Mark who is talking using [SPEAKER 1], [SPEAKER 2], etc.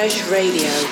[SPEAKER 1] Refresh Radio.